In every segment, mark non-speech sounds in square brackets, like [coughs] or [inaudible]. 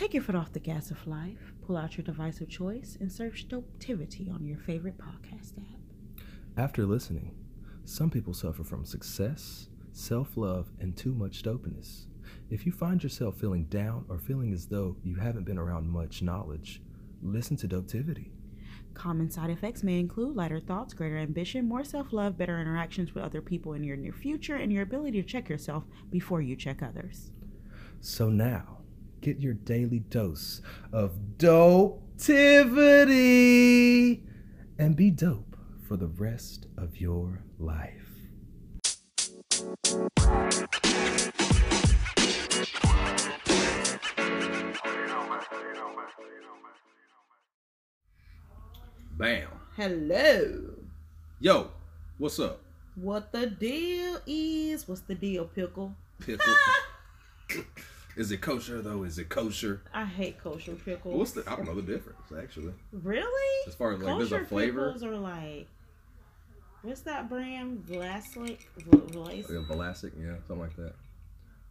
Take your foot off the gas of life, pull out your device of choice, and search Dopetivity on your favorite podcast app. After listening, some people suffer from success, self love, and too much dopeness. If you find yourself feeling down or feeling as though you haven't been around much knowledge, listen to Dopetivity. Common side effects may include lighter thoughts, greater ambition, more self love, better interactions with other people in your near future, and your ability to check yourself before you check others. So now, get your daily dose of Dopetivity and be dope for the rest of your life. Bam. Hello. Yo, what's up? What the deal is? What's the deal, Pickle? Pickle. [laughs] Is it kosher though? Is it kosher? I hate kosher pickles. What's the? I don't know the difference actually. Really? As far as like, there's a flavor. pickles are like, what's that brand? Vlasic, Vlasic, Yeah, Velasic, yeah, something like that.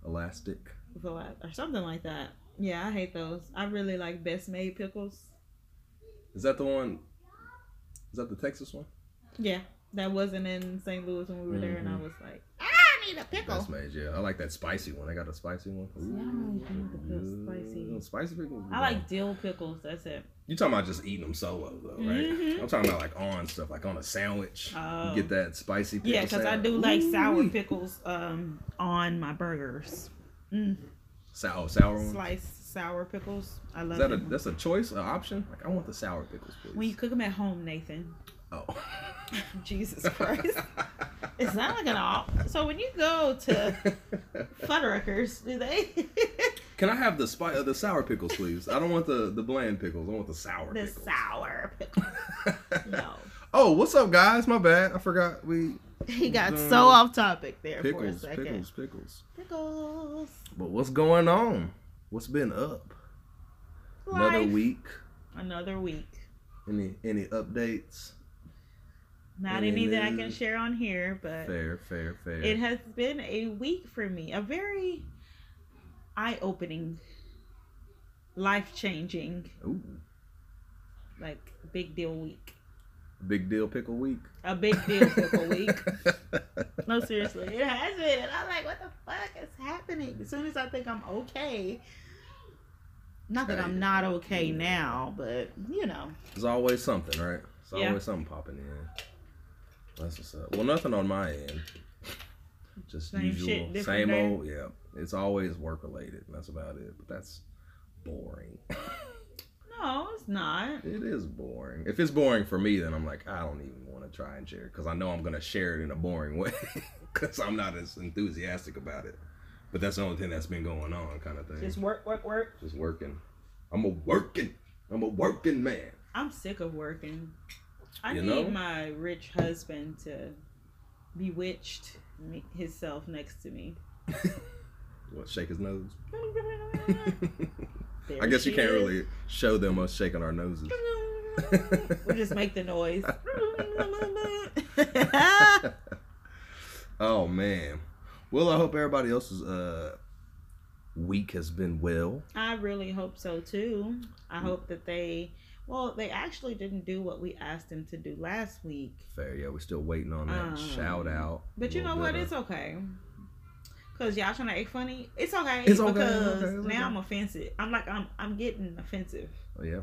Elastic. Vla- or something like that. Yeah, I hate those. I really like Best Maid pickles. Is that the one? Is that the Texas one? Yeah, that wasn't in St. Louis when we were there, and I Mhm. was like, I need a pickle. Best Maid, yeah. I like that spicy one. I got a spicy one. See, I don't really think the pickl's spicy. Ooh, Spicy pickles. I like dill pickles. That's it. You talking about just eating them solo though, right? Mhm. I'm talking about like on stuff, like on a sandwich. Oh. You get that spicy. Pickle Yeah, because I do like sour Ooh-wee. pickles um on my burgers. Mm. Sour, sour one. Sliced sour pickles. I love Is that a that's a choice, an option? Like I want the sour pickles, please. when you cook them at home, Nathan. Oh. [laughs] Jesus Christ. It's not like an op. So when you go to [laughs] Fuddruckers, do they? [laughs] Can I have the spi- uh, the sour pickles, please? I don't want the the bland pickles. I want the sour the pickles. sour pickle. No. oh, what's up, guys? My bad. I forgot we He got Um, so off topic there for a second. pickles, pickles. Pickles. But what's going on? What's been up? Another week. Another week. Any any updates? Not Any that I can share on here, but Fair, fair, fair. it has been a week for me. A very eye opening, life changing, Ooh, like big deal week. big deal pickle week. A big deal pickle week. [laughs] No, seriously, it has been. And I'm like, what the fuck is happening? As soon as I think I'm okay, not that I'm not okay now, but you know, There's always something, right? There's Yeah. always something popping in. That's what's up. Well, nothing on my end. Just Same usual, shit, same day. old. Yeah, it's always work related. That's about it. But that's boring. [laughs] no, it's not. it is boring. If it's boring for me, then I'm like, I don't even want to try and share because I know I'm gonna share it in a boring [laughs] way because I'm not as enthusiastic about it. But that's the only thing that's been going on, kind of thing. Just work, work, work. Just working. I'm a working. I'm a working man. I'm sick of working. I You need know? my rich husband to bewitched me, himself next to me. [laughs] What? Shake his nose. [laughs] I guess you can't is. really show them us shaking our noses. [laughs] we'll just make the noise. oh man. Well, I hope everybody else's uh week has been well. I really hope so too. I hope that they, well, they actually didn't do what we asked them to do last week. Fair, yeah. We're still waiting on that Um, shout out. But you know what? bit It's okay. Cause y'all trying to act funny. It's okay. It's okay, because okay, it's okay. now I'm offensive. I'm like I'm I'm getting offensive, Oh yeah.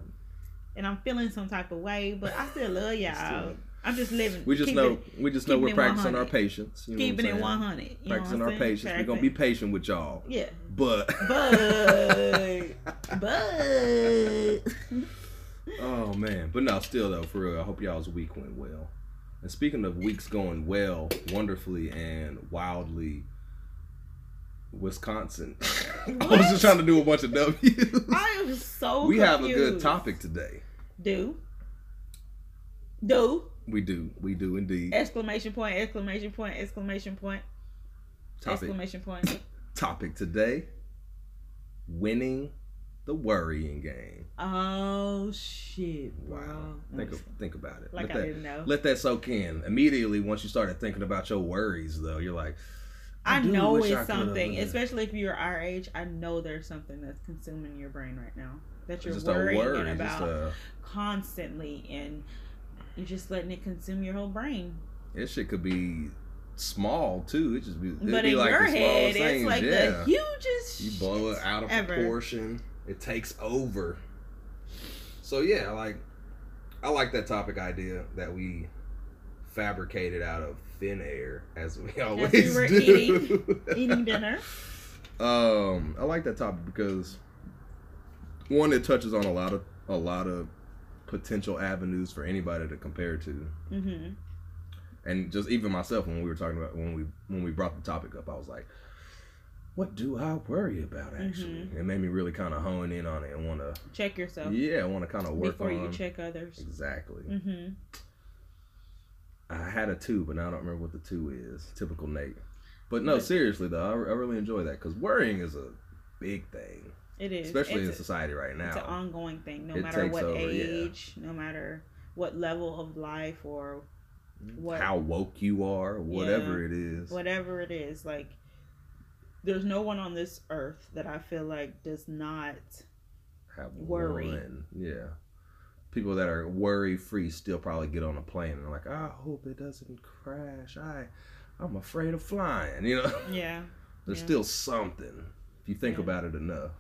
and I'm feeling some type of way. But I still love y'all. I'm just living. We just know it- we just know we're practicing our patience. You know keeping it 100. You Practicing our patience. We're gonna be patient with y'all. Yeah, But but but [laughs] Oh man, but no, still though, for real. I hope y'all's week went well. And speaking of weeks going well, wonderfully and wildly, Wisconsin. [laughs] I was just trying to do a bunch of W's. [laughs] I am so. we have a good topic today. Do do We do, we do indeed. exclamation point exclamation point exclamation point Topic, exclamation point. [coughs] topic today: winning the worrying game. Oh shit, bro. Wow, think of, think about it. like let I that, didn't know. Let that soak in. Immediately, once you started thinking about your worries, though, you're like, I, do know it's I something, especially if you're our age. I know there's something that's consuming your brain right now that you're worrying worry. about a, constantly, and you're just letting it consume your whole brain. it shit could be small too. It just be. but be in like your head, it's like yeah. the hugest. You blow it out of ever. proportion. It takes over. So yeah, like I like that topic idea that we fabricated out of thin air, as we always we were do. eating- [laughs] Eating dinner. Um, I like that topic because one, it touches on a lot of a lot of potential avenues for anybody to compare to, hmm and just even myself when we were talking about when we when we brought the topic up, I was like, "What do I worry about?" Actually, Mm-hmm. it made me really kind of hone in on it and want to, Check yourself yeah, I want to kind of work on before on you check others. exactly. hmm I had a two, but now I don't remember what the two is. Typical Nate. But no, But- seriously though, I, I really enjoy that because worrying is a big thing, It is, especially in it's, society right now. it's an ongoing thing. No It matter what over, yeah. age, no matter what level of life or what how woke you are, whatever it is. whatever it is like there's no one on this earth that i feel like does not Have worry. one. Yeah. People that are worry free still probably get on a plane and they're like, I hope it doesn't crash. I I'm afraid of flying. You know? yeah There's Yeah. still something. If you think Yeah. about it enough.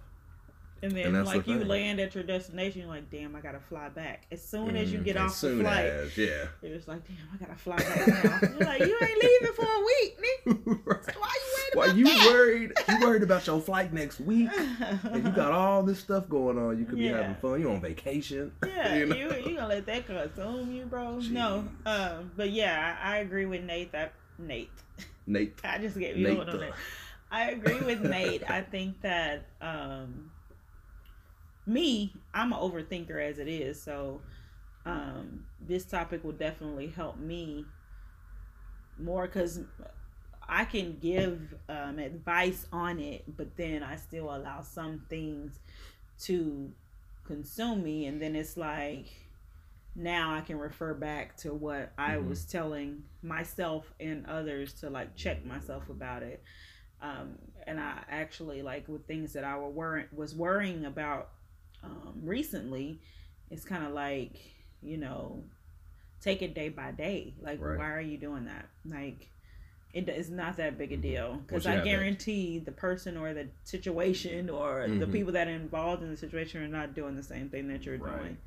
And And then the like you thing. land at your destination you're like damn i gotta fly back as soon as you Mhm. get off the flight as, yeah. you're just like damn i gotta fly back now you're like you ain't leaving for a week [laughs] nigga. right. why you worried Why you that? worried? You worried about your flight next week, and you got [laughs] all this stuff going on. You could be having fun. You on vacation. [laughs] Yeah, you you, know? you, gonna let that consume you, bro? No, um, but yeah, I, I agree with Nate. That Nate, Nate. I just gave you one on it. I agree with Nate. I think that um, me, I'm an overthinker as it is, so um, this topic will definitely help me more because I can give um, advice on it, but then I still allow some things to consume me, and then it's like now I can refer back to what I Mhm. was telling myself and others to like check myself about it. Um, and I actually like with things that I were worrying was worrying about um, recently. It's kind of like you know, take it day by day. Like, Right. why are you doing that? Like, it is not that big a deal because I have that- guarantee the person or the situation or the Mhm. people that are involved in the situation are not doing the same thing that you're Right. doing.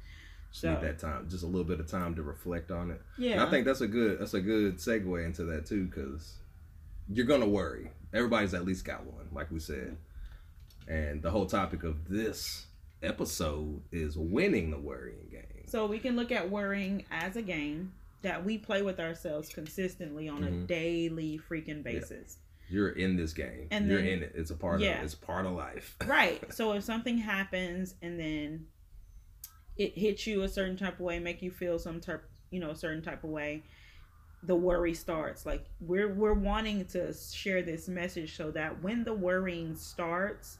Just So- need that time, just a little bit of time to reflect on it. Yeah, And I think that's a good that's a good segue into that too, because you're gonna worry. Everybody's at least got one, like we said. And the whole topic of this episode is winning the worrying game. So we can look at worrying as a game that we play with ourselves consistently on a Mhm. daily freaking basis. You're in this game. And you're then- in it. It's a part Yeah. of it's part of life. [laughs] Right. So if something happens and then it hits you a certain type of way, make you feel some type, you know, a certain type of way, the worry starts. Like we're we're wanting to share this message so that when the worrying starts,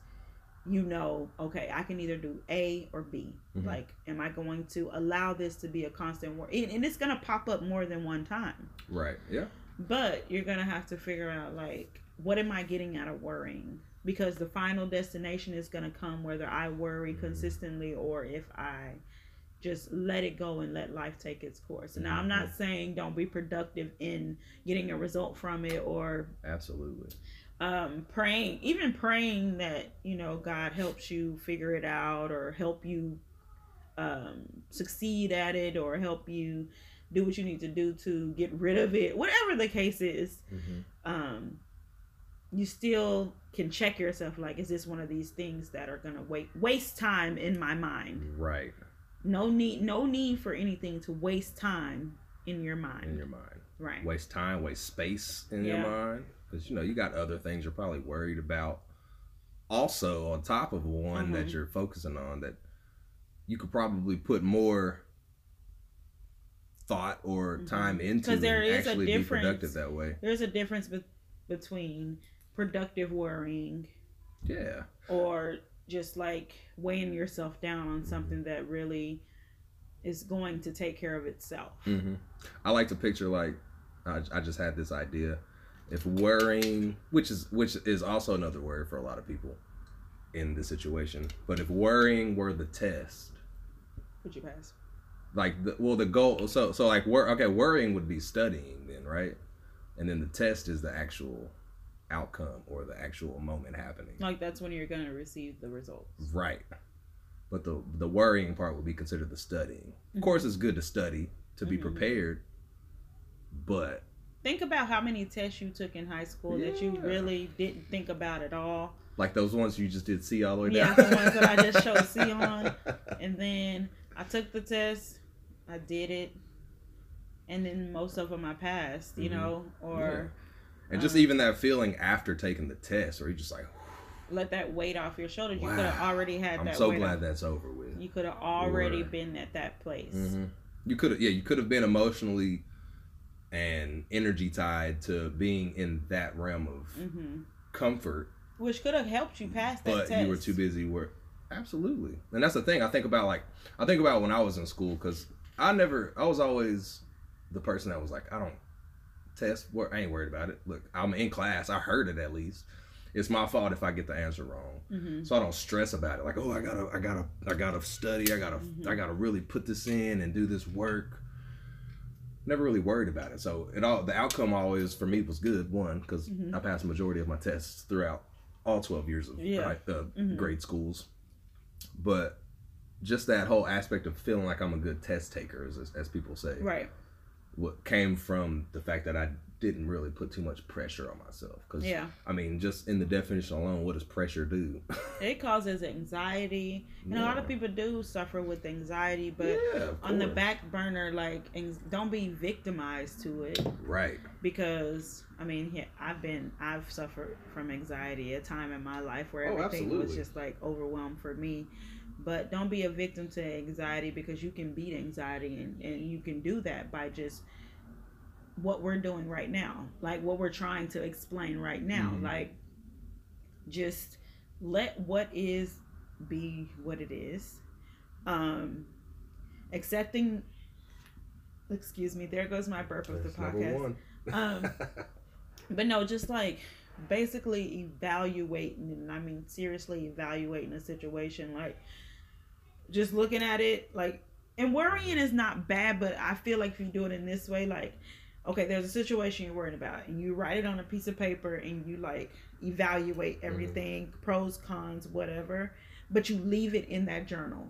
you know, okay, I can either do A or B. Mhm. Like, am I going to allow this to be a constant worry? And, and it's gonna pop up more than one time. Right. Yeah. But you're gonna have to figure out like what am I getting out of worrying? Because the final destination is gonna come whether I worry consistently or if I just let it go and let life take its course. Now I'm not saying don't be productive in getting a result from it or Absolutely. Um praying even praying that you know god helps you figure it out or help you um succeed at it or help you do what you need to do to get rid of it whatever the case is Mhm. um you still can check yourself like is this one of these things that are gonna wait waste time in my mind Right. no need no need for anything to waste time in your mind In your mind. right Waste time, waste space in Yeah. your mind. Because you know, you got other things you're probably worried about. Also, on top of one that Mhm. you're focusing on that you could probably put more thought or Mhm. time into 'Cause there is a difference. productive that way. there's a difference be- between productive worrying Yeah. or just like weighing yourself down on something that really is going to take care of itself. hmm I like to picture like I, I just had this idea, if worrying, which is which is also another word for a lot of people in this situation, but if worrying were the test, Would you pass? like the, well the goal so so like wor- okay worrying would be studying then right and then the test is the actual outcome or the actual moment happening Like that's when you're gonna receive the results. right but the the worrying part would be considered the studying of course it's good to study to be Mhm. prepared but Think about how many tests you took in high school that you really didn't think about at all. like those ones you just did see all the way down. Yeah, the ones that I just showed C [laughs] on. And then I took the test, I did it, and then most of them I passed, you Mhm. know, or and just um, even that feeling after taking the test where you're just like let that weight off your shoulders. You could have already had i'm that so glad off. that's over with You could have already Or- been at that place. hmm You could have, yeah, you could have been emotionally and energy tied to being in that realm of hmm comfort, Which could have helped you pass that but test. you were too busy work. Absolutely, and that's the thing. I think about like I think about when I was in school because I never, I was always the person that was like, I don't test. I ain't worried about it. Look, I'm in class. I heard it at least. It's my fault if I get the answer wrong. hmm so I don't stress about it. Like, oh, I gotta, I gotta, I gotta study. I gotta, Mhm. I gotta really put this in and do this work. Never really worried about it. So it all, the outcome always for me was good. One, because Mhm. I passed the majority of my tests throughout all twelve years of Yeah. uh, Mhm. grade schools. But just that whole aspect of feeling like I'm a good test taker, as, as people say, Right. what came from the fact that I didn't really put too much pressure on myself. Because Yeah. I mean, just in the definition alone, what does pressure do? [laughs] It causes anxiety. And a lot of people do suffer with anxiety, but Yeah, on the back burner, like, don't be victimized to it Right. because, I mean, yeah, I've been, I've suffered from anxiety a time in my life where Oh, everything was just like overwhelmed for me. But don't be a victim to anxiety because you can beat anxiety and, and you can do that by just what we're doing right now, like what we're trying to explain right now. Mhm. Like, just let what is be what it is. Um, accepting. Excuse me. There goes my burp of the That's podcast. Um, [laughs] But no, just like basically evaluating, and I mean seriously evaluating a situation, like just looking at it, like, and worrying is not bad, but I feel like if you do it in this way, like, okay, there's a situation you're worried about, and you write it on a piece of paper, and you like evaluate mm-hmm. everything, pros, cons, whatever, but you leave it in that journal.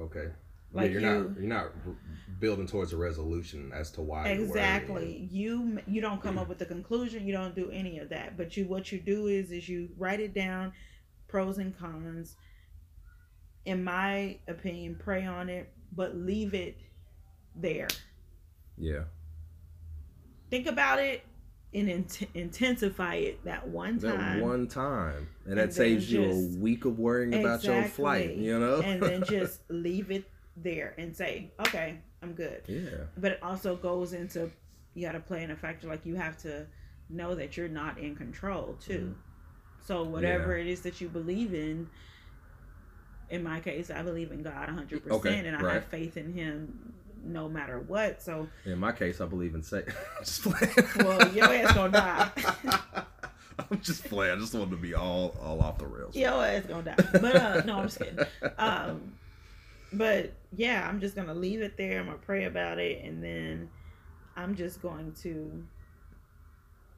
okay. Like yeah, you're you- not you're not building towards a resolution as to why. exactly you you don't come up with a conclusion you don't do any of that but you what you do is is you write it down pros and cons in my opinion pray on it but leave it there Yeah. Think about it and int- intensify it that one time. That one time, and And that saves you a week of worrying about your flight. You know. and then [laughs] just leave it there and say okay i'm good yeah. but it also goes into you got to play in a factor like you have to know that you're not in control too mm. so whatever it is that you believe in in my case i believe in god 100% Okay, and i right. have faith in him no matter what so In my case, I believe in sex. [laughs] just playing. Well, your ass gonna die. [laughs] I'm just playing. I just wanted to be all all off the rails. your ass gonna die but uh no i'm just kidding um but yeah i'm just gonna leave it there i'm gonna pray about it and then i'm just going to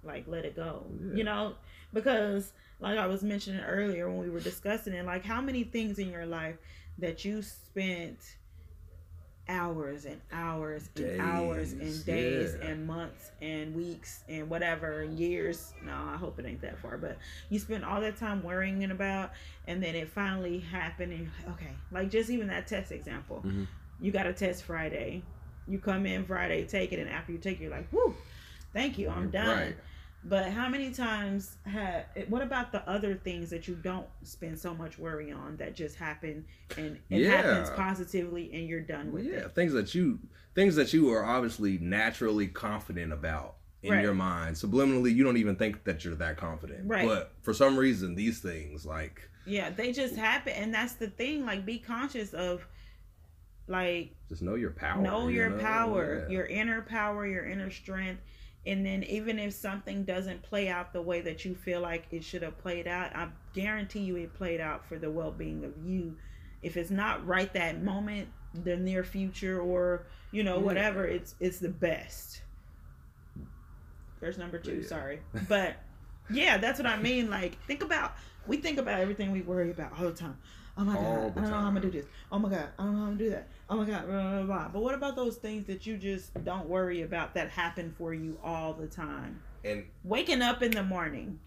like let it go Yeah. you know because like i was mentioning earlier when we were discussing it like how many things in your life that you spent hours and hours and hours and days yeah. and months and weeks and whatever and years no i hope it ain't that far but you spend all that time worrying about and then it finally happened and okay like just even that test example Mhm. you got a test friday you come in friday take it and after you take it you're like whoo thank you i'm done Right. But how many times have eh, what about the other things that you don't spend so much worry on that just happen and it Yeah. happens positively and you're done with yeah, it Yeah, things that you things that you are obviously naturally confident about in Right. your mind. Subliminally, you don't even think that you're that confident. Right. But for some reason, these things like yeah they just happen and that's the thing like be conscious of like just know your power. know you your know? power Yeah. your inner power your inner strength And then even if something doesn't play out the way that you feel like it should have played out, I guarantee you it played out for the well-being of you. If it's not right that moment, the near future or, you know, whatever, it's it's the best. There's number 2, Yeah. sorry. [laughs] But yeah, that's what I mean. Like think about we think about everything we worry about all the time. Oh my god, I don't know how I'm gonna do this. Oh my god, I don't know how I'm gonna do that. Oh my god, blah, blah, blah. But what about those things that you just don't worry about that happen for you all the time? And Waking up in the morning.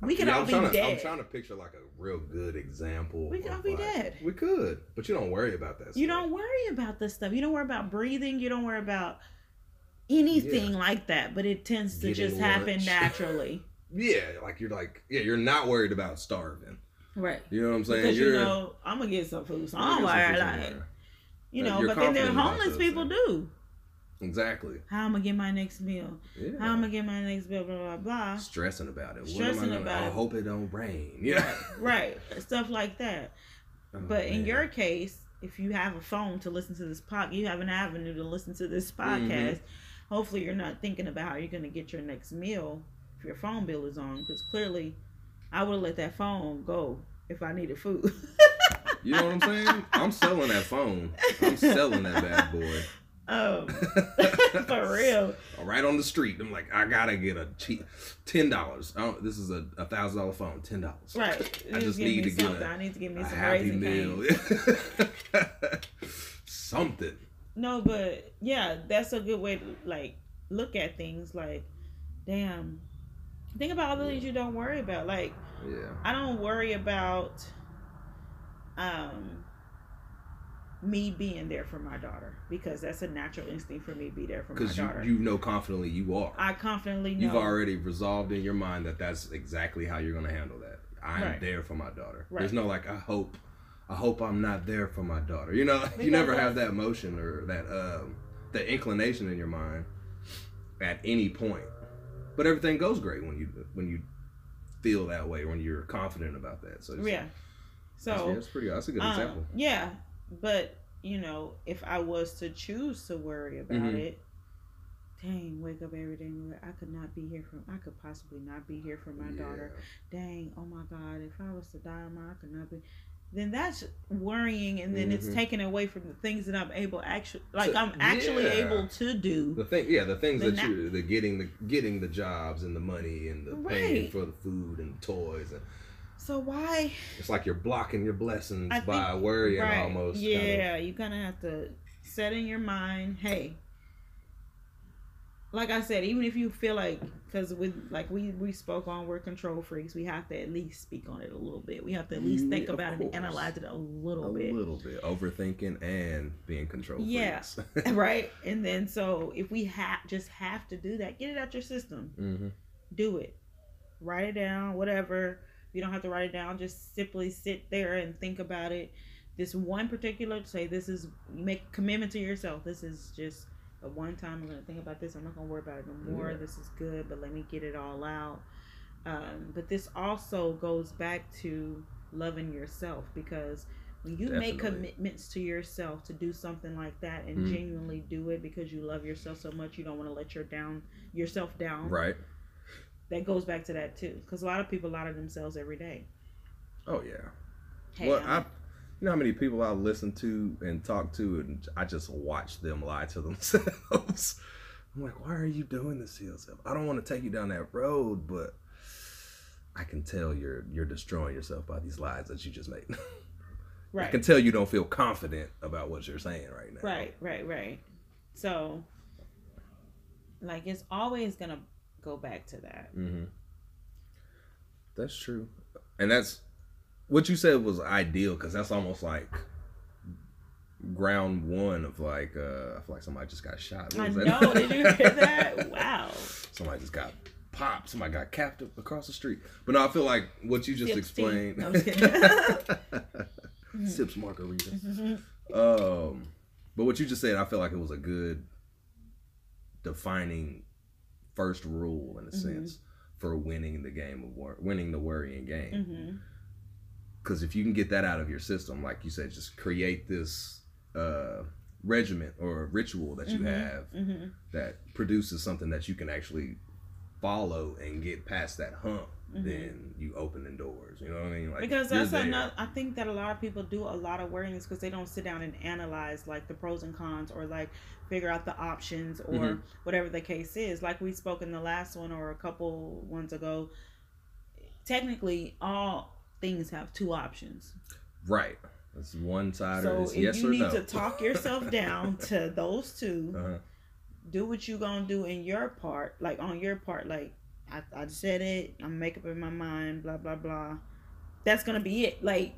We could Yeah, all I'm be trying to, dead. I'm trying to picture like a real good example. We could all be like- dead. We could, but you don't worry about that. Stuff. You don't worry about this stuff. You don't worry about breathing. You don't worry about anything like that. But it tends to Getting just happen [laughs] naturally. Yeah, like you're like yeah, you're not worried about starving. Right. You know what I'm saying? Because you're you know, I'm gonna get some food. So you're I don't gonna some Like, somewhere. you know, but then the homeless people do. exactly. How I'm gonna get my next meal? Yeah. How I'm gonna get my next bill? Blah blah blah. stressing about it. Stressing what am I gonna, about I it. hope it don't rain. Yeah. Right, stuff like that. [laughs] Oh, But in your case, if you have a phone to listen to this pod, you have an avenue to listen to this mm-hmm. podcast. Hopefully, you're not thinking about how you're going to get your next meal if your phone bill is on. Because clearly, I would have let that phone go if I needed food. [laughs] you know what I'm saying? I'm selling that phone. I'm selling that bad boy. um, [laughs] for real. right on the street. I'm like, I gotta get a cheap ten dollars. This is a a thousand dollar phone, ten dollars. Right. I just need to get something. a, I need to give me some happy meal. [laughs] Something. No, but yeah, that's a good way to like look at things. Like, damn, think about all the things you don't worry about. Like, Yeah. I don't worry about um me being there for my daughter because that's a natural instinct for me to be there for my Because you, daughter. you know confidently you are. I confidently know. You've already resolved in your mind that that's exactly how you're gonna handle that. I'm Right. there for my daughter. Right. There's no like I hope, I hope I'm not there for my daughter. You know, [laughs] you never have that emotion or that um that inclination in your mind at any point. But everything goes great when you when you feel that way when you're confident about that. So it's- yeah. that's, So yeah, that's pretty. That's a good um, example. yeah, but you know, if I was to choose to worry about Mhm. it, dang, wake up every day I could not be here for. I could possibly not be here for my daughter. Dang, oh my God, if I was to die tomorrow, I could not be. Then that's worrying, and then it's Mhm. taken away from the things that I'm able actually, like So- I'm actually yeah. able to do. The thing, yeah, the things The that na- you, the getting the getting the jobs and the money and the paying for the food and toys and So why? It's like you're blocking your blessings I by think- worrying right, almost. kind of. Yeah, you kind of have to set in your mind, hey. Like I said, even if you feel like, because with like we we spoke on, we're control freaks. We have to at least speak on it a little bit. We have to at least think Yeah, of about it and analyze it a little a bit. A little bit overthinking and being controlled. Yeah. [laughs] [laughs] right and then so if we have just have to do that get it out your system mm-hmm. do it write it down whatever you don't have to write it down just simply sit there and think about it this one particular say this is make commitment to yourself this is just one time i'm gonna think about this i'm not gonna worry about it no more Yeah. this is good but let me get it all out um, but this also goes back to loving yourself because when you make commitments to yourself to do something like that and Mm. genuinely do it because you love yourself so much you don't want to let your down yourself down Right. that goes back to that too because a lot of people lie to themselves every day Oh yeah. hey well, I'm- I, you know how many people I listen to and talk to, and I just watch them lie to [laughs] themselves. I'm like, why are you doing this to yourself? I don't want to take you down that road, but I can tell you're you're destroying yourself by these lies that you just made. [laughs] I can tell you don't feel confident about what you're saying right now. right right right so like it's always gonna go back to that Mm-hmm. That's true, and that's what you said was ideal because that's almost like ground one of like uh I feel like somebody just got shot. What i know that? did you hear that [laughs] wow somebody just got popped. Somebody got capped across the street. But no, I feel like what you just Sips explained. No, I'm just kidding. [laughs] Sips margarita. [laughs] Um, but what you just said, I feel like it was a good defining first rule in a Mhm. sense for winning the game of war, winning the worrying game. Mhm. Because if you can get that out of your system, like you said, just create this uh, regiment or ritual that you Mhm. have hmm that produces something that you can actually follow and get past that hump, Mhm. then you open the doors. You know what I mean? Like because that's another i think that a lot of people do a lot of worrying because they don't sit down and analyze like the pros and cons or like figure out the options or Mhm. whatever the case is like we spoke in the last one or a couple ones ago technically all things have two options Right. It's one side so or it's if yes you need to talk yourself down [laughs] to those 2 uh-huh. do what you gonna do in your part like on your part like i, I said it i'm make up in my mind blah blah blah that's gonna be it like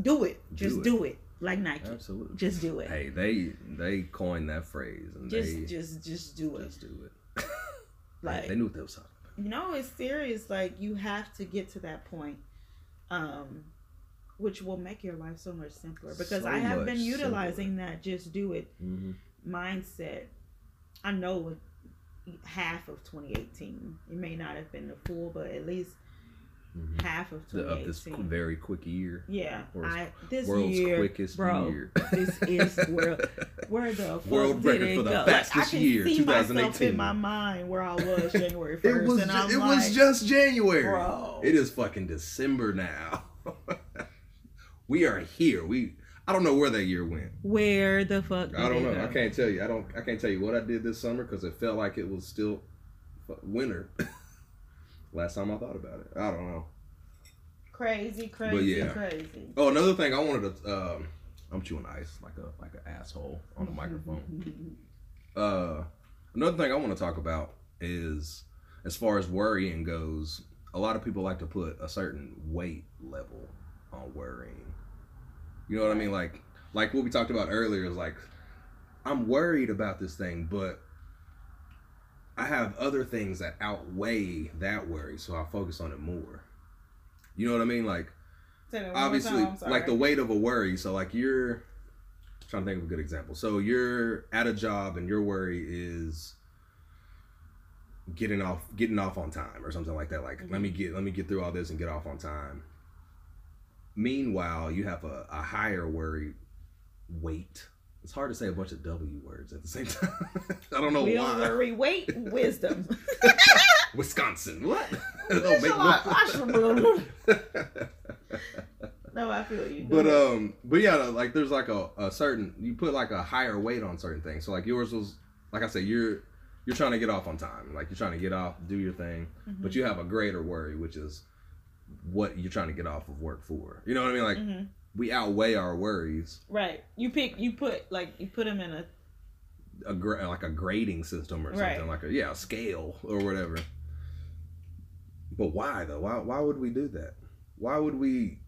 do it just Do it. do it, like nike Absolutely. just do it Hey, they they coined that phrase and just they just just do it just do it. Like- [laughs] they knew what they was talking. About. you know it's serious like you have to get to that point um which will make your life so much simpler. Because So i have been utilizing that just do it Mm-hmm. mindset. I know half of 2018 it may not have been the full but at least Mm-hmm. half of The, of this very quick year, yeah i this world's year quickest bro year. this is [laughs] world where the World record for the go? fastest like, I can year, see myself 2018. in my mind where i was [laughs] january 1st It was and i'm it like was just January. bro It is fucking December now. [laughs] we are here. We I don't know where that year went. where the fuck I don't know. it I can't tell you. I don't. I can't tell you what I did this summer because it felt like it was still winter. Last time I thought about it, I don't know. crazy crazy yeah. crazy Oh, another thing I wanted to. Um, I'm chewing ice like a like an asshole on the microphone. [laughs] Uh, another thing I want to talk about is as far as worrying goes. A lot of people like to put a certain weight level on worrying. You know what I mean? Like like what we talked about earlier is like I'm worried about this thing, but I have other things that outweigh that worry, so I focus on it more. You know what I mean? Like Say that one more obviously time, like the weight of a worry. So like you're trying to think of a good example. So you're at a job and your worry is getting off getting off on time or something like that. Like let me mm-hmm. get let me get through all this and get off on time. Meanwhile you have a, a higher worry weight it's hard to say a bunch of w words at the same time [laughs] i don't know we why don't worry weight wisdom [laughs] wisconsin what [laughs] don't make no i feel you But um, but yeah, like there's like a, a certain you put like a higher weight on certain things. So like yours was like I said, you're you're trying to get off on time. Like you're trying to get off, do your thing, Mm-hmm. but you have a greater worry, which is what you're trying to get off of work for. You know what I mean? Like Mhm. We outweigh our worries, right you pick you put like you put them in a a gra- like a grading system or something Right. like a yeah a scale or whatever. But why though? Why why would we do that? Why would we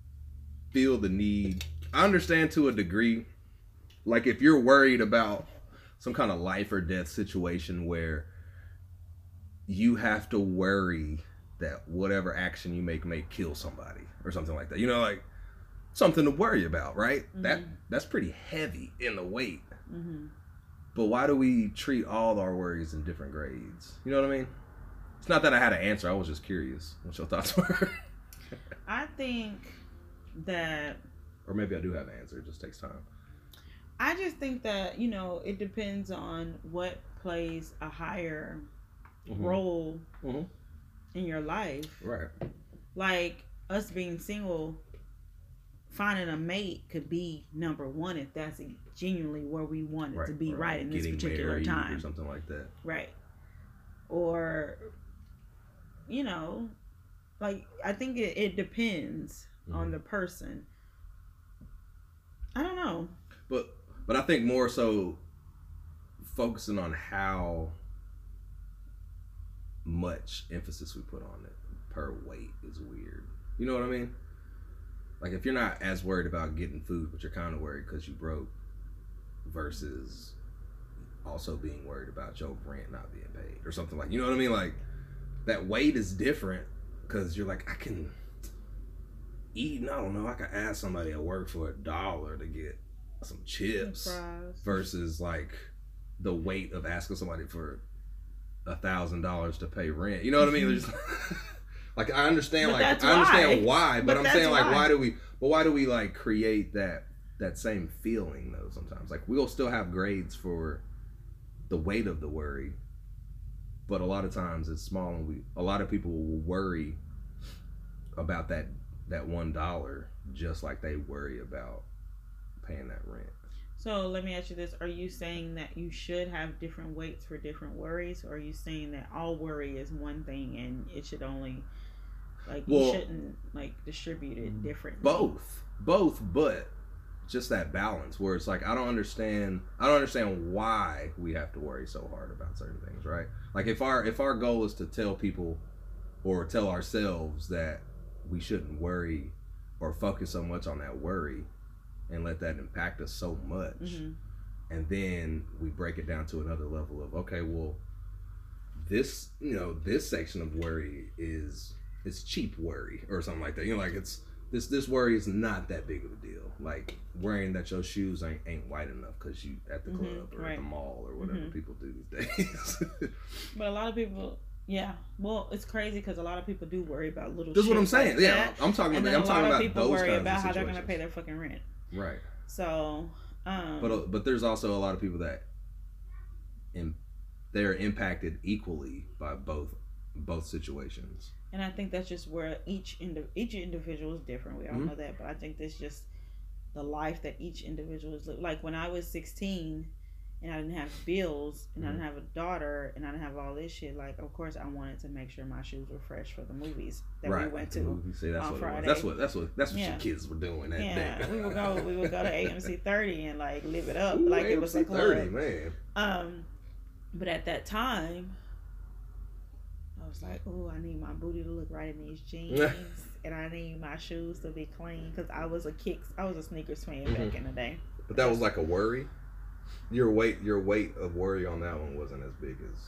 feel the need? I understand to a degree. Like if you're worried about some kind of life or death situation where you have to worry that whatever action you make may kill somebody or something like that. You know, like something to worry about, right? That Mhm. that's pretty heavy in the weight. mhm. But why do we treat all our worries in different grades? You know what I mean? It's not that I had an answer. I was just curious what your thoughts [laughs] were. i think that or maybe I do have an answer. It just takes time. I just think that you know it depends on what plays a higher Mhm. role Mhm. in your life. Right. Like us being single, finding a mate could be number one if that's genuinely where we want it Right. to be Or right in this particular time. or something like that. Right. Or, you know, like I think it, it depends on Mhm. the person. I don't know. But but I think more so focusing on how much emphasis we put on it per weight is weird. You know what I mean? Like if you're not as worried about getting food, but you're kind of worried because you broke, versus also being worried about your rent not being paid or something like. You know what I mean? Like that weight is different because you're like I can eat. and I don't know. I can ask somebody at work for a dollar to get some chips versus like the weight of asking somebody for a thousand dollars to pay rent. You know what I mean? [laughs] [laughs] Like I understand But like I understand why. why, but, But I'm saying like why. why do we but why do we like create that that same feeling though. Sometimes, like we'll still have grades for the weight of the worry, but a lot of times it's small, and we a lot of people will worry about that that one dollar just like they worry about paying that rent. So let me ask you this: Are you saying that you should have different weights for different worries, or are you saying that all worry is one thing and it should only like you shouldn't like distribute it differently? both. Both but just that balance where it's like i don't understand i don't understand why we have to worry so hard about certain things right? Like if our if our goal is to tell people or tell ourselves that we shouldn't worry or focus so much on that worry and let that impact us so much hmm and then we break it down to another level of okay well this you know this section of worry is is cheap worry or something like that you know like it's this this worry is not that big of a deal like worrying that your shoes ain't ain't white enough because you at the Mhm, club or at the mall or whatever Mhm. people do these [laughs] days But a lot of people, yeah. Well, it's crazy because a lot of people do worry about little. that's what i'm saying like yeah that. i'm talking And about i'm a talking lot of about people those worry kinds about of how they're gonna pay their fucking rent. right So, um, but uh, but there's also a lot of people that in they're impacted equally by both both situations and I think that's just where each indi- each individual is different. We all Mhm. know that, but I think that's just the life that each individual is li- like. When I was sixteen, and I didn't have bills, and I Mm-hmm. didn't have a daughter, and I didn't have all this shit. Like, of course, I wanted to make sure my shoes were fresh for the movies that we went to. See, that's on what Friday. That's what that's what that's what Yeah. your kids were doing that Yeah, day. we would go. We would go to AMC [laughs] thirty and like live it up, Ooh, like it was a club. 30, man. Um, but at that time, I was like, "Oh, I need my booty to look right in these jeans, and I need my shoes to be clean." Because I was a kicks, I was a sneakers fan Mm-hmm. back in the day. But that was like a worry. Your weight, your weight of worry on that one wasn't as big as.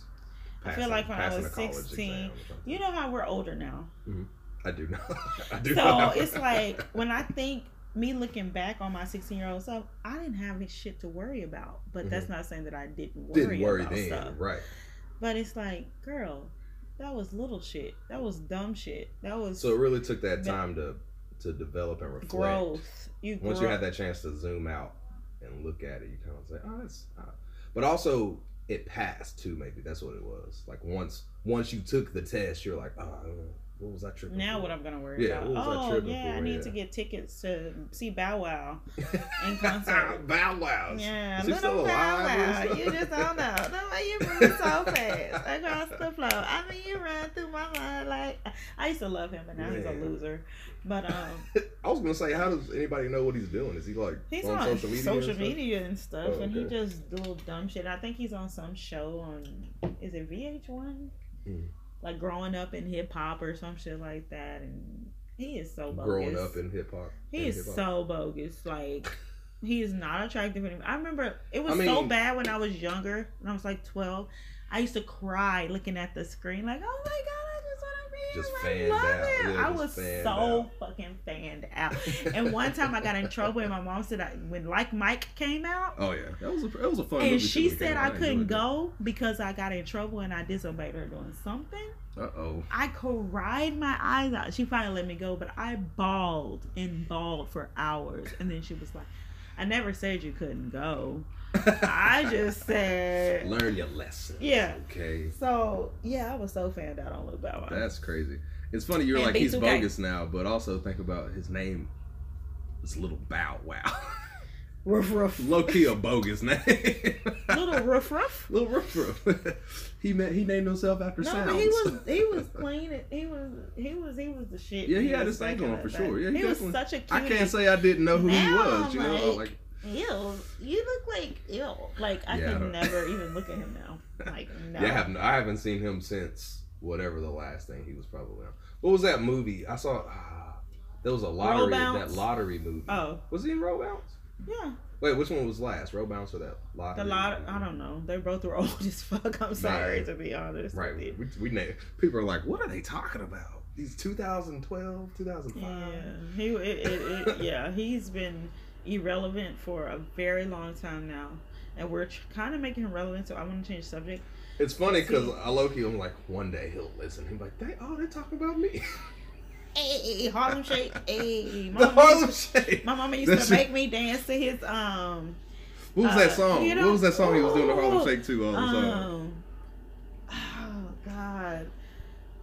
I feel like when I was 16, exam or something. You know how we're older now, I do know. [laughs] I do so know. it's like [laughs] when I think me looking back on my 16 year old self, I didn't have any shit to worry about. But that's not saying that I didn't worry, Mm-hmm. didn't worry about then, stuff. right? But it's like, girl, that was little shit. That was dumb shit. That was So it really took that time to to develop and reflect. growth. You Once grow. you had that chance to zoom out and look at it, you kind of say, "Oh, that's." Uh. But also, it passed too. Maybe that's what it was. Like once once you took the test, you're like, "Oh, what was I tripping?" Now for?" what I'm gonna worry Yeah, about? I Oh tripping yeah, I need Yeah. to get tickets to see Bow Wow [laughs] in concert. [laughs] Bow Wow. Yeah, little Bow Wow. You just don't know. [laughs] The way you move so fast across the floor. I mean, you run through my mind like I used to love him, but now he's a loser. But um, I was gonna say, how does anybody know what he's doing? Is he like he's on, on, social media? and stuff? media and stuff, Oh, and he just do dumb shit. I think he's on some show on is it VH1? Mm. Like growing up in hip hop or some shit like that, and he is so bogus. Growing up in hip hop. He is hip-hop. so bogus. Like he is not attractive anymore. I remember it was I so bad when I was younger. When I was like twelve, I used to cry looking at the screen, like, "Oh my god, just want to be Just him. fanned I out. Yeah, I was so out. fucking fanned out. and one time I got in trouble, and my mom said I, when Like Mike came out. Oh yeah, that was a that was a fun. And she said man. I couldn't go because I got in trouble and I disobeyed her doing something. Uh oh. I cried my eyes out. She finally let me go, but I bawled and bawled for hours. And then she was like, I never said you couldn't go. I just said. [laughs] learn your lesson. Yeah. Okay. So, yeah, I was so fanned out on Lil Bow Wow. That's crazy. It's funny you're And like he's B2K. bogus now, but also think about his name. It's Little Bow Wow. Roof roof. [laughs] Low key a bogus name. [laughs] Little roof roof. Little Roof Roof. he met, he named himself after No, sounds. he was he was playing it. He was he was he was the shit. Yeah, he had his thing going for sure. Yeah, he he was such a I cutie. I can't say I didn't know who he Now, was. You know, like- like Ew, you look like ew. Like I Yeah, I could don't- never even look at him now. Like [laughs] no. yeah, I haven't I haven't seen him since whatever the last thing he was probably on. What was that movie? I saw. Ah, there was a lottery. That lottery movie. Oh Was he in Roll Bounce? yeah, Wait, which one was last? Roll Bounce or that lottery? the lot. I don't know. They both were [laughs] old as fuck. I'm sorry Man. to be honest. Right. you. We, we people are like, what are they talking about? These 2012, 2005. Yeah, he. It, it, it, yeah, he's been irrelevant for a very long time now, and we're kind of making him relevant. So I want to change the subject. It's funny because I low key, I'm like, one day he'll listen. He's like, they, oh, they're talking about me. [laughs] hey, Harlem Shake, hey. [laughs] My The mama Harlem Shake. My mama used That's to make me dance to his um What was uh, that song? you know- what was that song he was doing the Harlem Shake to all the time? um oh god.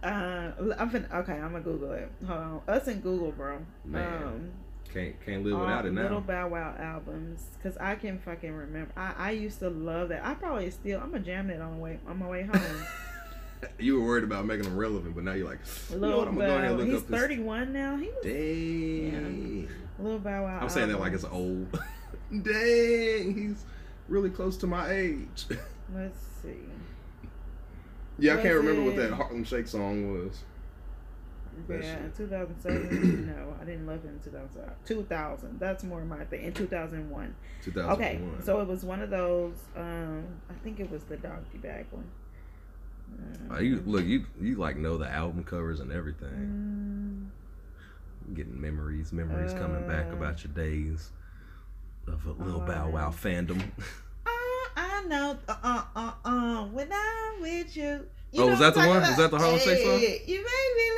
Uh, I'm finna, okay. I'm gonna Google it. Hold on, us and Google, bro. Man, um, Can't can't live all without it Little now. Bow Wow albums, cause I can fucking remember. I, I used to love that. I probably still. I'm gonna jam that on the way on my way home. [laughs] You were worried about making them relevant, but now you're like, you know Little what? I'm gonna go ahead Bow. and look He's up this. 31 now. He was Dang. Little Bow Wow. I'm saying that like it's old. [laughs] Dang, he's really close to my age. [laughs] Let's see. yeah, I can't remember what that Harlem Shake song was. Yeah, in 2007. no, I didn't love it in 2000. 2000. That's more my thing. In 2001. 2001. Okay, so it was one of those. Um, I think it was the doggy bag one. Uh, you look, you you like know the album covers and everything. Mm, Getting memories, memories coming back Uh, about your days of a little Bow Wow fandom. uh, I know. Uh, uh, uh, uh. When I'm with you. you Oh, was that the one? talking Was that the Harlem Shake song? Hey, You make me so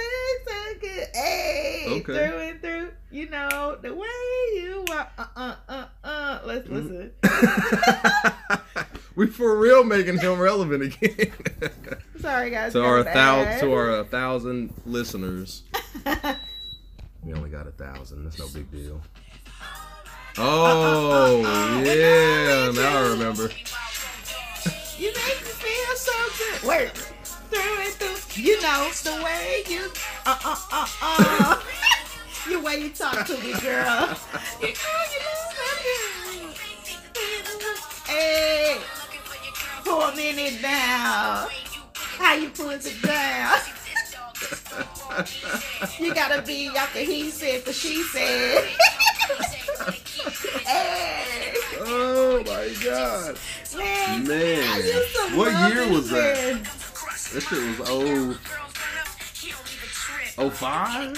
good. Hey, Okay. through and through. You know the way you are. Uh, uh, uh, uh. Let's Mhm. listen. [laughs] we for real making him relevant again. [laughs] Sorry, guys. to our it thousand, to our thousand listeners, [laughs] we only got a thousand. That's no big deal. Oh uh, yeah, when I'm now I remember. You make me feel so good. Work through and through. You know the way you uh uh uh uh. [laughs] the way you talk to me, girl. [laughs] You know you know something. Hey, pull a minute down. How you pull it down? [laughs] You gotta be after he said for she said. hey, oh my god, man. Man, I used to what year was that? Man. that shit was oh oh five.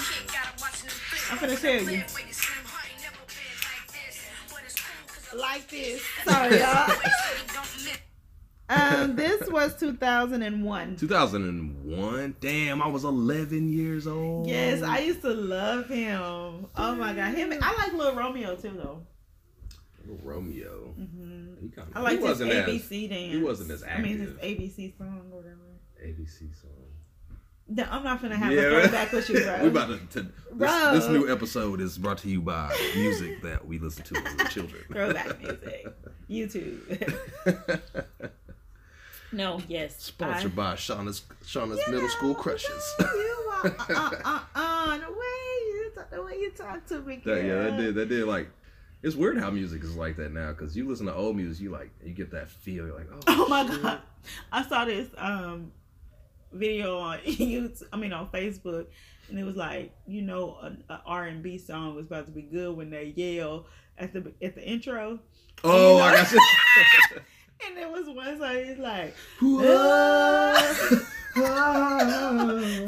I'm gonna tell you. Like this. Sorry, y'all. [laughs] um, this was 2001. 2001. Damn, I was 11 years old. Yes, I used to love him. Oh my god, him. I like Little Romeo too, though. Little Romeo. hmm He kind of. I like he his wasn't as ABC dance. he wasn't as I mean, his active. ABC song or whatever. ABC song. No, I'm not gonna have Yeah, a throwback with you, [laughs] bro. we about to. to this, Bro. this new episode is brought to you by music that we listen to as children. Throwback music. YouTube. [laughs] no, yes. Sponsored by Shauna's Shauna's Middle School know, Crushes. You are, [laughs] uh, uh, uh, uh, the way you talk, the way you talk to me, That, yeah, that did that did like. It's weird how music is like that now because you listen to old music, you like you get that feel. You're like, oh, Oh my shit. god, I saw this um video on [laughs] YouTube. I mean on Facebook, and it was like you know an R and B song was about to be good when they yell at the at the intro, Oh, You I got you. [laughs] and there was one song it's like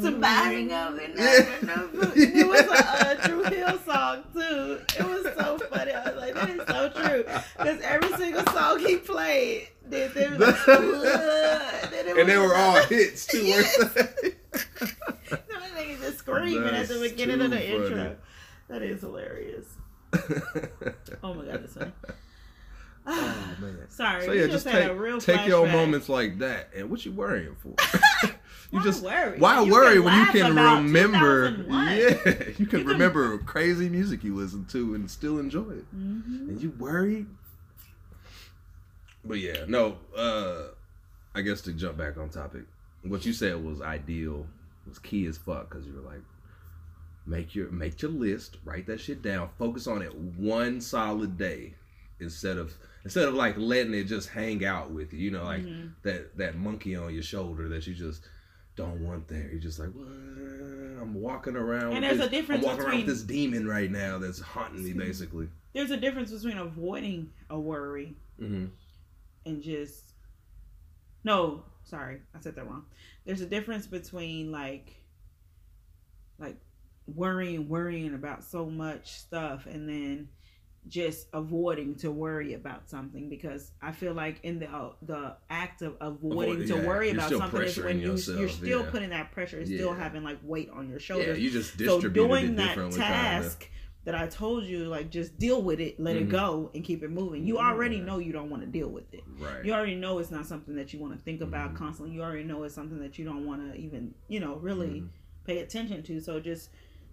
Somebody somebody be Yeah. knocking on the It was a uh, Dru Hill song too. It was so funny. I was like, that is so true. Because every single song he played, they, they were like, it and they were all hits too. Yes. weren't they? [laughs] Just screaming at the That's beginning of the funny. intro. That is hilarious. [laughs] Oh my god, that's funny. oh man. [sighs] Sorry, So yeah, just, take a real take your moments like that, and what you worrying for? [laughs] you Why just worry? why You worry when you can remember? Yeah, [laughs] [laughs] you can You can- remember crazy music you listen to and still enjoy it. Mhm. And you worried? But yeah, no. uh I guess to jump back on topic, what you said was ideal, was key as fuck because you were like, make your make your list, write that shit down, focus on it one solid day instead of instead of like letting it just hang out with you. You know, like Mhm. that that monkey on your shoulder that you just don't want there. You're just like, what? I'm walking around. And there's this, a difference I'm walking around with between- this demon right now that's haunting me, basically. There's a difference between avoiding a worry Mm-hmm. and just no sorry i said that wrong there's a difference between like like worrying worrying about so much stuff and then just avoiding to worry about something because I feel like in the uh, the act of avoiding Avoid- to yeah, worry you're about something is when you yourself, you're still yeah. putting that pressure, it's still having like weight on your shoulders. Yeah, you just so doing that differently. kinda. task that I told you, like just deal with it, let Mhm. it go, and keep it moving. You already Yeah. know you don't want to deal with it. Right. You already know it's not something that you want to think about Mhm. constantly. You already know it's something that you don't want to even, you know, really Mhm. pay attention to. So just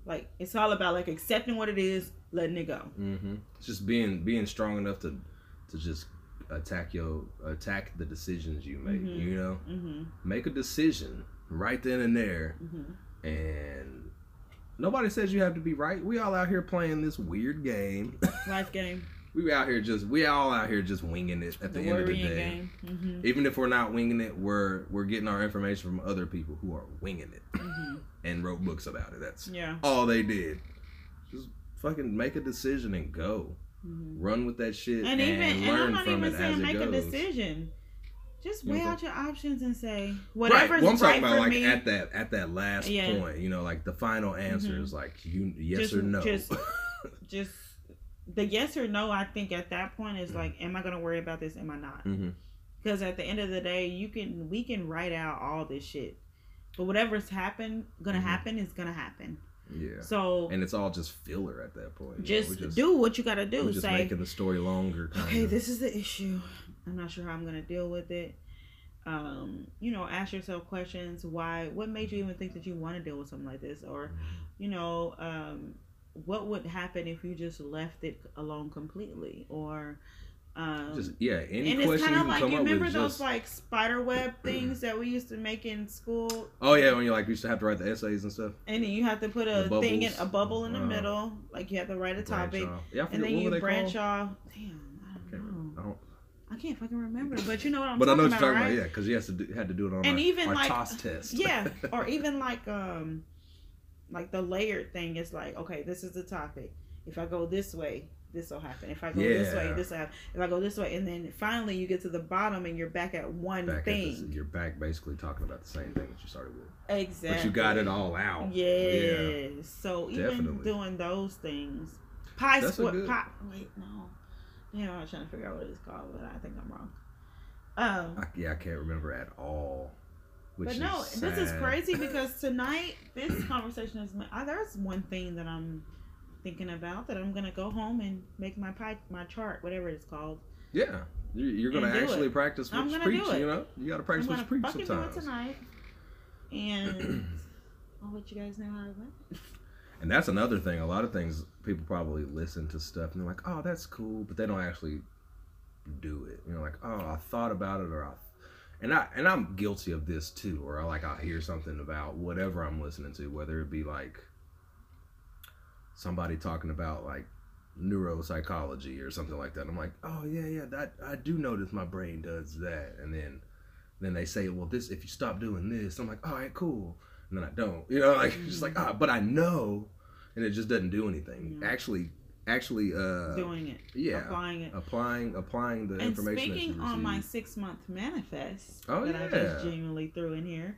like it's all about like accepting what it is, letting it go. Mm-hmm. It's just being being strong enough to to just attack your attack the decisions you make. Mhm. You know, hmm make a decision right then and there, hmm and nobody says you have to be right. We all out here playing this weird game. [laughs] Life game, we out here just we all out here just winging it at the, the, end of the day. game. hmm Even if we're not winging it, we're we're getting our information from other people who are winging it hmm [laughs] and wrote books about it. That's Yeah. all they did. Just fucking make a decision and go. hmm Run with that shit And and, even, and learn I'm not from even it saying as make it a decision. Just You weigh know out your options and say whatever's Right. Well, I'm right talking about like me. at that at that last Yeah. point. You know, like the final answer Mhm. is like you yes Just- or no. just- [laughs] just the yes or no. I think at that point is like, am I going to worry about this? Am I not? hmm Because at the end of the day, you can we can write out all this shit, but whatever's happen gonna Mhm. happen is gonna happen. Yeah. So And it's all just filler at that point. just, just do what you gotta do. just Say, making the story longer. Okay, this is the issue. I'm not sure how I'm gonna deal with it. Um, you know, ask yourself questions. Why? What made you even think that you want to deal with something like this? Or, you know, um, what would happen if you just left it alone completely? Or, um, just yeah, any and it's kind of like you remember those Just, like spider web [clears throat] things that we used to make in school, oh yeah, when you like used to have to write the essays and stuff. and then you have to put a thing in a bubble in the Uh, middle, like you have to write a topic. Yeah, and then what you branch called? off. Damn, I Can't don't remember. know. I don't- I can't fucking remember, but you know what I'm but I know talking what you're about, talking right? about, yeah, because you has to do, had to do it on And our, even our like- TOS test. yeah, [laughs] or even like um, like the layered thing is like, okay, this is the topic. If I go this way, this will happen. If I go this way, this will happen. If I go this way, and then finally you get to the bottom and you're back at one back at thing. this, you're back basically talking about the same thing that you started with, exactly. but you got it all out. Yes. So even doing those things, pie squat. good- Pie, wait, no. Yeah, I was trying to figure out what it's called, but I think I'm wrong. Um, I, yeah, I can't remember at all. Which but no, is this is crazy [laughs] because tonight this conversation is. I, there's one thing that I'm thinking about that I'm gonna go home and make my pie, my chart, whatever it's called. Yeah, you- you're gonna actually it. practice I'm what you preach. You know, you got to I'm practice what gonna preach fucking sometimes. do it tonight, and [clears throat] I'll let you guys know how it went. And that's another thing. A lot of things people probably listen to stuff and they're like, "Oh, that's cool," but they don't actually do it. You know, like, "Oh, I thought about it," or I, and I and I'm guilty of this too. Or I like I hear something about whatever I'm listening to, whether it be like somebody talking about like neuropsychology or something like that. I'm like, "Oh yeah, yeah, that I do notice my brain does that," and then then they say, "Well, this if you stop doing this," I'm like, "All right, cool." And then I don't, you know, [laughs] like just like ah, but I know, and it just doesn't do anything. Yeah. Actually, actually, uh, Doing it, yeah, applying it. applying applying the And information. speaking on my six month manifest Oh, that I just genuinely threw in here.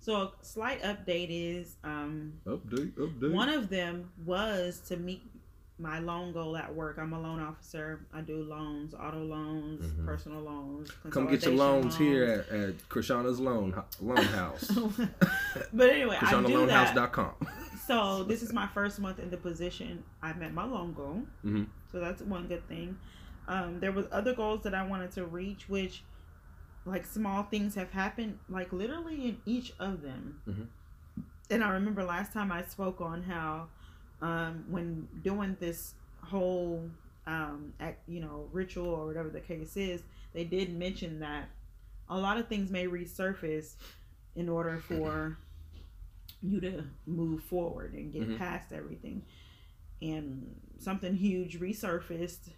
So a slight update is um, update, update. one of them was to meet my loan goal at work. I'm a loan officer. I do loans, auto loans, Mhm. personal loans. Come get your consolidation loans here at, at Krishana's loan loan house. [laughs] but anyway, I do that. So this is my first month in the position. I met my loan goal, Mhm. so that's one good thing. Um, there was other goals that I wanted to reach, which like small things have happened, like literally in each of them. Mhm. And I remember last time I spoke on how um, when doing this whole um, act, you know ritual or whatever the case is, they did mention that a lot of things may resurface in order for you to move forward and get Mhm. past everything. And something huge resurfaced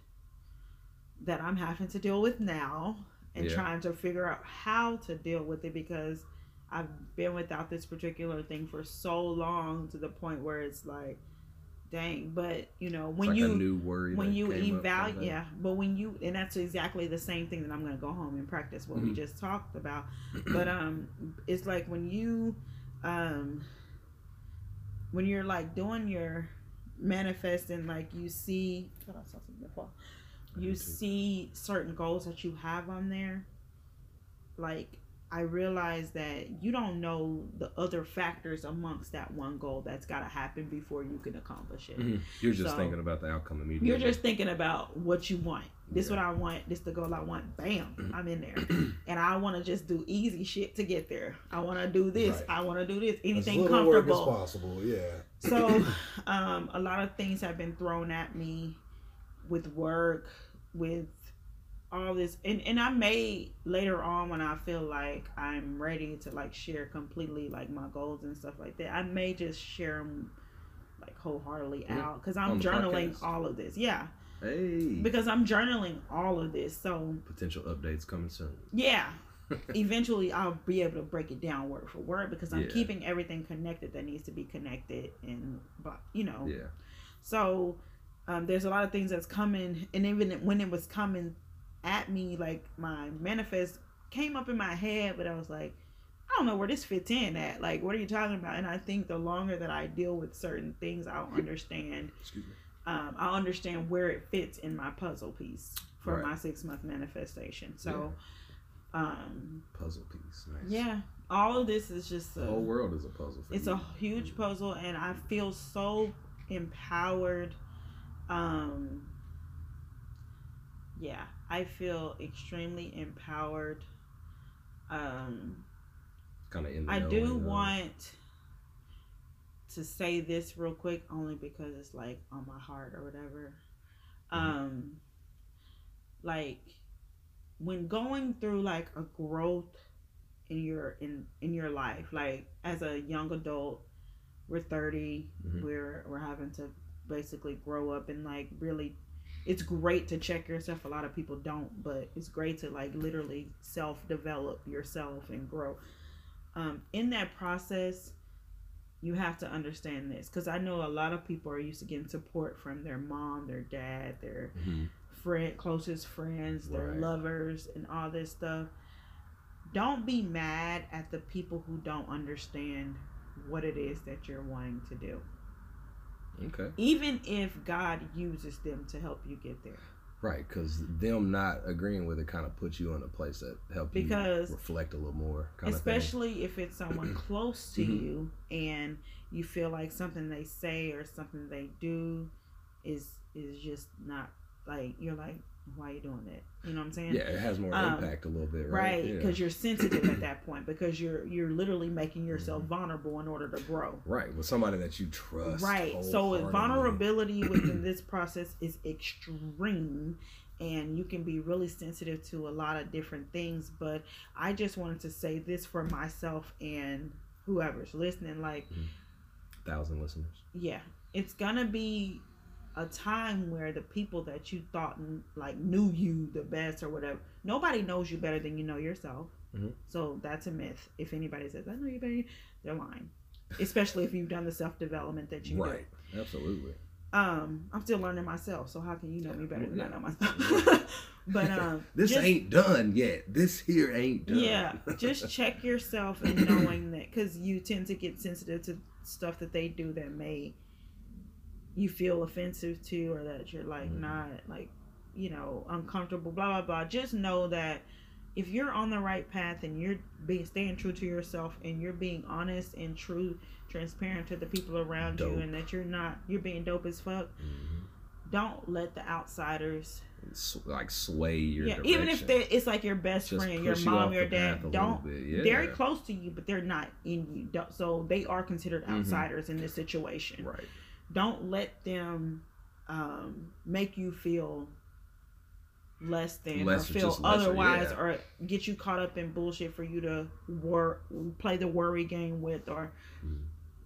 that I'm having to deal with now and Yeah. trying to figure out how to deal with it because I've been without this particular thing for so long to the point where it's like, dang. But you know, when like you a new worry when you evaluate, yeah, but when you and that's exactly the same thing that I'm gonna go home and practice what we Mhm. just talked about. But um, it's like when you um, when you're like doing your manifesting, like you see, I saw something fall. I You see certain goals that you have on there. Like I realize that you don't know the other factors amongst that one goal that's got to happen before you can accomplish it. Mhm. You're just So, thinking about the outcome immediately. You're just thinking about what you want. This Yeah. what I want. This the goal I want. Bam, I'm in there, [clears throat] and I want to just do easy shit to get there. I want to do this. Right. I want to do this. As Anything little work as comfortable. possible. Yeah. So, um, a lot of things have been thrown at me with work, with all this, and and I may later on when I feel like I'm ready to like share completely like my goals and stuff like that. I may just share them like wholeheartedly Yeah. out because I'm journaling podcast. all of this. Yeah, hey, because I'm journaling all of this. So potential updates coming soon. yeah. [laughs] Eventually, I'll be able to break it down word for word because I'm Yeah. keeping everything connected that needs to be connected, and but you know, Yeah. so um, there's a lot of things that's coming, and even when it was coming at me, like my manifest came up in my head, but I was like, I don't know where this fits in at. Like, what are you talking about? And I think the longer that I deal with certain things, I'll understand. Excuse me. Um, I'll understand where it fits in my puzzle piece for Right. my six month manifestation. So, um, Puzzle piece. Nice. yeah, all of this is just The whole world is a puzzle. For it's you. a huge puzzle and i feel so empowered um yeah i feel extremely empowered um kind of in. The i do want to say this real quick only because it's like on my heart or whatever Mhm. um like when going through like a growth in your in in your life like as a young adult we're 30 Mhm. we're we're having to basically grow up and like really it's great to check yourself a lot of people don't but it's great to like literally self develop yourself and grow um in that process you have to understand this because i know a lot of people are used to getting support from their mom their dad their Mhm. friend closest friends their Right. lovers and all this stuff don't be mad at the people who don't understand what it is that you're wanting to do Okay. even if god uses them to help you get there Right, because them not agreeing with it kind of puts you in a place that help Because- you reflect a little more. Kind especially if it's someone [clears throat] close to Mhm. you and you feel like something they say or something they do is is just not like you're like why are you doing that you know what i'm saying. Yeah, it has more Um, impact a little bit, right? right Yeah. because you're sensitive at that [clears throat] point because you're you're literally making yourself Mhm. vulnerable in order to grow Right, with somebody that you trust. right so vulnerability [clears throat] within this process is extreme and you can be really sensitive to a lot of different things but i just wanted to say this for myself and whoever's listening like thousand listeners. yeah it's gonna be a time where the people that you thought like knew you the best or whatever nobody knows you better than you know yourself Mhm. so that's a myth if anybody says i know you better they're lying especially if you've done the self-development that you Right, absolutely. um i'm still learning myself so how can you know me better than i know myself [laughs] but um [laughs] This just- ain't done yet. This here ain't done. yeah [laughs] just check yourself and knowing that because you tend to get sensitive to stuff that they do that may you feel offensive to or that you're like Mhm. not like you know uncomfortable blah blah blah just know that if you're on the right path and you're being staying true to yourself and you're being honest and true transparent to the people around you and that you're not you're being dope as fuck Mhm. don't let the outsiders like sway your yeah even if it's like your best Just friend your push you mom your dad don't yeah. very close to you but they're not in you Don't- so they are considered Mhm. outsiders in this situation Right. Don't let them um, make you feel less than Less- or feel lesser, otherwise yeah. or get you caught up in bullshit for you to wor- play the worry game with or Mhm.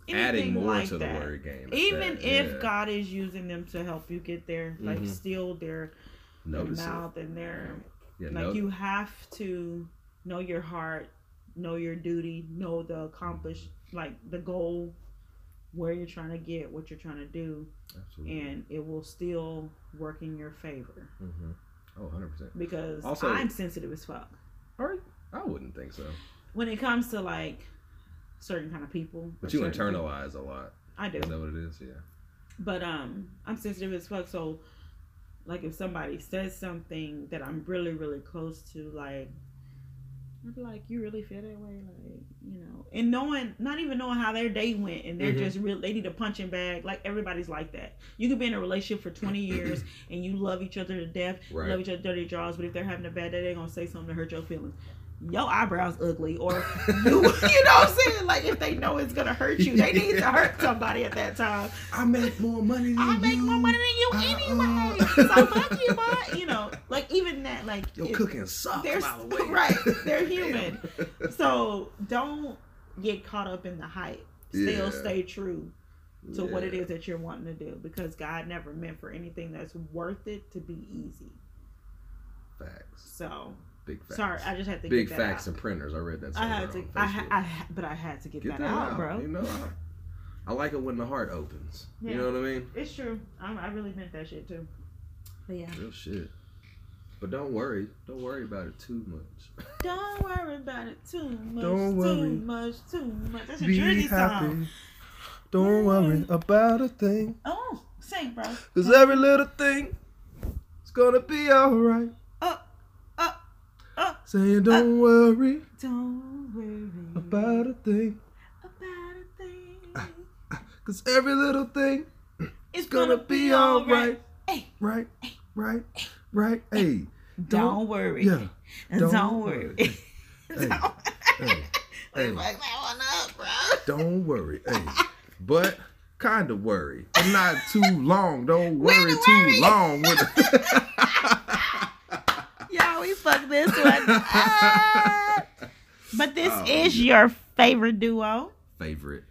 Adding anything more like to that. the word game. even that, if yeah. god is using them to help you get there like Mhm. still their, their notice it. mouth and their Yeah, like you have to know your heart know your duty know the accomplish like the goal where you're trying to get what you're trying to do absolutely. and it will still work in your favor hmm Oh, 100 percent. because Also- i'm sensitive as fuck I wouldn't think so. when it comes to like certain kind of people But you certain internalize a lot. i do Is that what it is? Yeah. But um, I'm sensitive as fuck. So, like, if somebody says something that I'm really, really close to, like, I'd be like, "You really feel that way?" Like, you know, and knowing, not even knowing how their day went, and they're Mhm. just real. They need a punching bag. Like everybody's like that. You could be in a relationship for 20 years [coughs] and you love each other to death, Right. love each other dirty jaws, but if they're having a bad day, they're gonna say something to hurt your feelings. Your eyebrows ugly, or [laughs] you, you know what I'm saying? Like if they know it's gonna hurt you, they need to hurt somebody at that time. I make more money than I you. make more money than you Uh, anyway, uh. [laughs] so fuck you, boy. You know, like even that, like Your cooking sucks, by the way. [laughs] right, they're human. So don't get caught up in the hype. Still Yeah. stay true to what it is that you're wanting to do because God never meant for anything that's worth it to be easy. Facts. So Big facts. sorry, I just had to Big get that facts out. and printers. I read that. I had to, somewhere I, ha- I, ha- but I had to get, Get that, out, bro. You know, I, I like it when the heart opens. Yeah. You know what I mean? It's true. I, I really meant that shit too. But yeah, Real shit. But don't worry. Don't worry about it too much. [laughs] don't worry about it too much. Don't worry. Too much. Too much. That's a Be Jersey happy. song. Don't worry mm-hmm. about a thing. Oh, sing, bro. Cause every little thing is gonna be alright. Uh, uh, uh. Saying don't worry Don't worry about a thing. about a thing. Cause every little thing is gonna be alright. Hey, Right, right, right. Hey, don't, Don't- worry. yeah. Don't, don't worry. worry. [laughs] don't hey, hey. One up, bro. Don't worry. Hey, but kind of worry, but not too long. Don't worry to too worry. long [laughs] with it. Y'all, we fucked this one up. But this Oh, is yeah. your favorite duo, Favorite.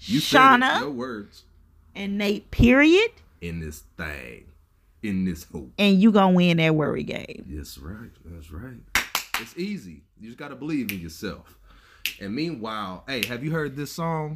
You. Shauna Your words. and Nate. Period. In this thing. In this hope. And you gonna win that worry game. That's right. That's right. It's easy. You just gotta believe in yourself. And meanwhile, hey, have you heard this song?